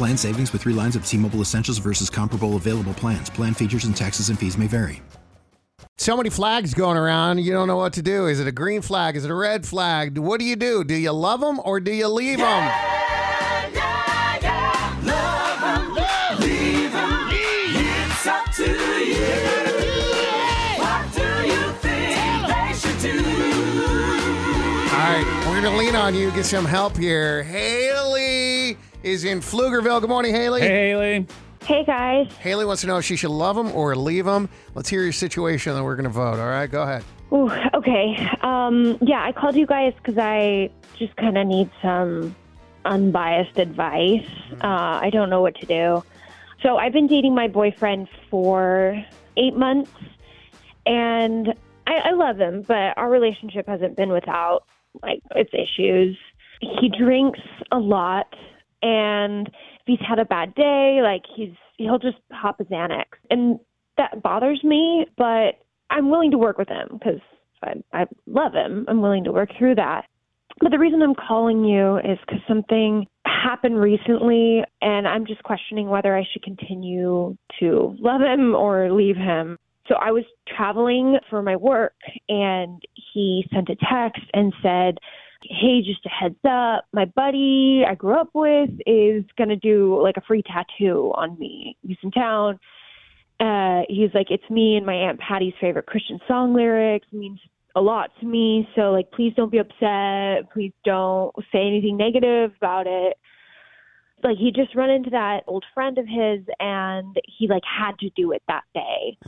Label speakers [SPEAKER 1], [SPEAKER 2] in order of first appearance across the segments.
[SPEAKER 1] Plan savings with three lines of T Mobile Essentials versus comparable available plans. Plan features and taxes and fees may vary.
[SPEAKER 2] So many flags going around, you don't know what to do. Is it a green flag? Is it a red flag? What do you do? Do you love them or do you leave them? Yeah, yeah, yeah. Love them, love. leave them. Leave. It's up to you. All right, we're going to lean on you, get some help here. Haley is in Pflugerville. Good morning, Haley.
[SPEAKER 3] Hey, Haley.
[SPEAKER 4] Hey guys.
[SPEAKER 2] Haley wants to know if she should love him or leave him. Let's hear your situation, then we're going to vote. All right, go ahead.
[SPEAKER 4] Ooh, okay. Um, yeah, I called you guys because I just kind of need some unbiased advice. Uh, I don't know what to do. So I've been dating my boyfriend for eight months, and I, I love him, but our relationship hasn't been without like its issues. He drinks a lot, and if he's had a bad day, like he's he'll just pop a Xanax, and that bothers me. But I'm willing to work with him because I, I love him. I'm willing to work through that. But the reason I'm calling you is because something happened recently, and I'm just questioning whether I should continue to love him or leave him. So I was traveling for my work, and he sent a text and said, Hey, just a heads up, my buddy I grew up with is going to do like a free tattoo on me. He's in town. Uh, he's like, It's me and my Aunt Patty's favorite Christian song lyrics. It means a lot to me. So, like, please don't be upset. Please don't say anything negative about it. Like, he just run into that old friend of his and he, like, had to do it that day.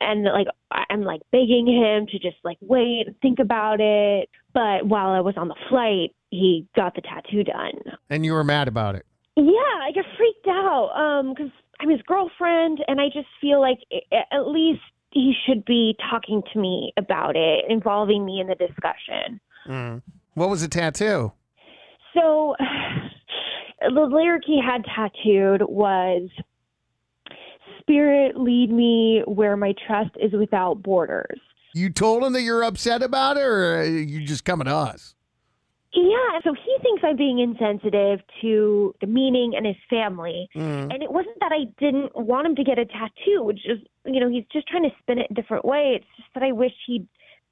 [SPEAKER 4] And, like, I'm, like, begging him to just, like, wait and think about it. But while I was on the flight, he got the tattoo done.
[SPEAKER 2] And you were mad about it.
[SPEAKER 4] Yeah, I get freaked out um because I'm his girlfriend, and I just feel like i at least he should be talking to me about it, involving me in the discussion.
[SPEAKER 2] What was the tattoo?
[SPEAKER 4] So the lyric he had tattooed was "Spirit, lead me where my trust is without borders."
[SPEAKER 2] You told him that you're upset about it, or are you just coming to us?
[SPEAKER 4] Yeah, so he thinks I'm being insensitive to the meaning and his family. Mm. And it wasn't that I didn't want him to get a tattoo, which is, you know, he's just trying to spin it a different way. It's just that I wish he'd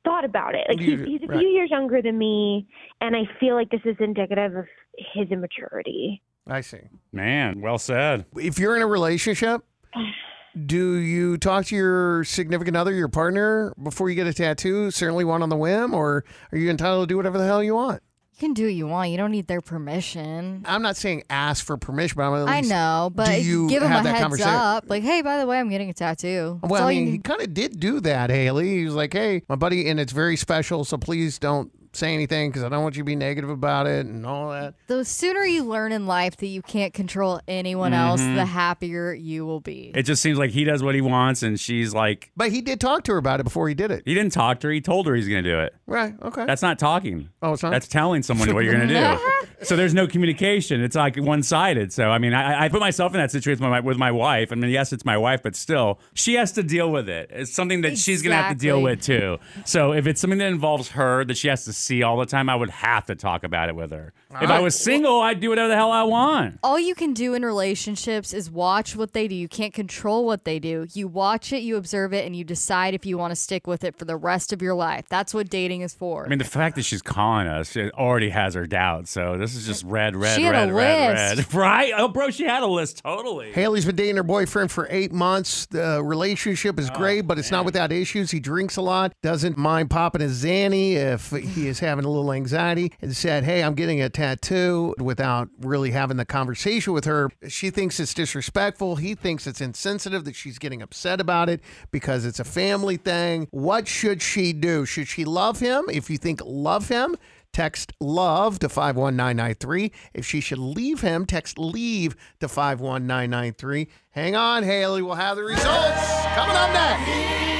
[SPEAKER 4] thought about it. Like he's, he's a
[SPEAKER 2] right.
[SPEAKER 4] few years younger than me, and I feel like this is indicative of his immaturity.
[SPEAKER 2] I see.
[SPEAKER 3] Man, well said.
[SPEAKER 2] If you're in a relationship, do you talk to your significant other, your partner, before you get a tattoo? Certainly one on the whim, or are you entitled to do whatever the hell you want?
[SPEAKER 5] You can do what you want. You don't need their permission.
[SPEAKER 2] I'm not saying ask for permission, but I'm at
[SPEAKER 5] I
[SPEAKER 2] least,
[SPEAKER 5] know, but
[SPEAKER 2] do you
[SPEAKER 5] give them
[SPEAKER 2] have
[SPEAKER 5] a
[SPEAKER 2] that
[SPEAKER 5] heads
[SPEAKER 2] conversation?
[SPEAKER 5] up. Like, hey, by the way, I'm getting a tattoo. That's
[SPEAKER 2] Well,
[SPEAKER 5] all
[SPEAKER 2] I
[SPEAKER 5] you
[SPEAKER 2] mean, he
[SPEAKER 5] need.
[SPEAKER 2] kind of did do that, Haley. He was like, "Hey, my buddy, and it's very special, so please don't say anything because I don't want you to be negative about it and all that."
[SPEAKER 5] the sooner you learn in life that you can't control anyone else, mm-hmm. the happier you will be.
[SPEAKER 3] It just seems like he does what he wants, and she's like,
[SPEAKER 2] But he did talk to her about it before he did it.
[SPEAKER 3] he didn't talk to her. He told her he's going to do it.
[SPEAKER 2] Right? Okay.
[SPEAKER 3] That's not talking.
[SPEAKER 2] oh, it's not.
[SPEAKER 3] That's telling someone what you're going to do. so there's no communication. It's like one sided. So I mean, I, I put myself in that situation with my, with my wife. I mean, yes, it's my wife, but still, she has to deal with it. It's something that she's going to have to deal with too. So if it's something that involves her that she has to see all the time, I would have to talk about it with her. If I was single, I'd do whatever the hell I want.
[SPEAKER 5] All you can do in relationships is watch what they do. You can't control what they do. You watch it, you observe it, and you decide if you want to stick with it for the rest of your life. That's what dating is for.
[SPEAKER 3] I mean, the fact that she's calling us she already has her doubts. So this is just red, red,
[SPEAKER 5] She had
[SPEAKER 3] red,
[SPEAKER 5] a
[SPEAKER 3] red,
[SPEAKER 5] list.
[SPEAKER 3] red. Right? Oh, bro, she had a list totally.
[SPEAKER 2] Haley's been dating her boyfriend for eight months. The relationship
[SPEAKER 3] Oh,
[SPEAKER 2] is great, but it's not without issues. He drinks a lot, doesn't mind popping a Zanny if he is having a little anxiety, and said, Hey, I'm getting a tattoo without really having the conversation with her. She thinks it's disrespectful. He thinks it's insensitive that she's getting upset about it because it's a family thing. What should she do? Should she love him? If you think love him, Text love to 51993. If she should leave him, text leave to 51993. Hang on, Haley. We'll have the results coming up next.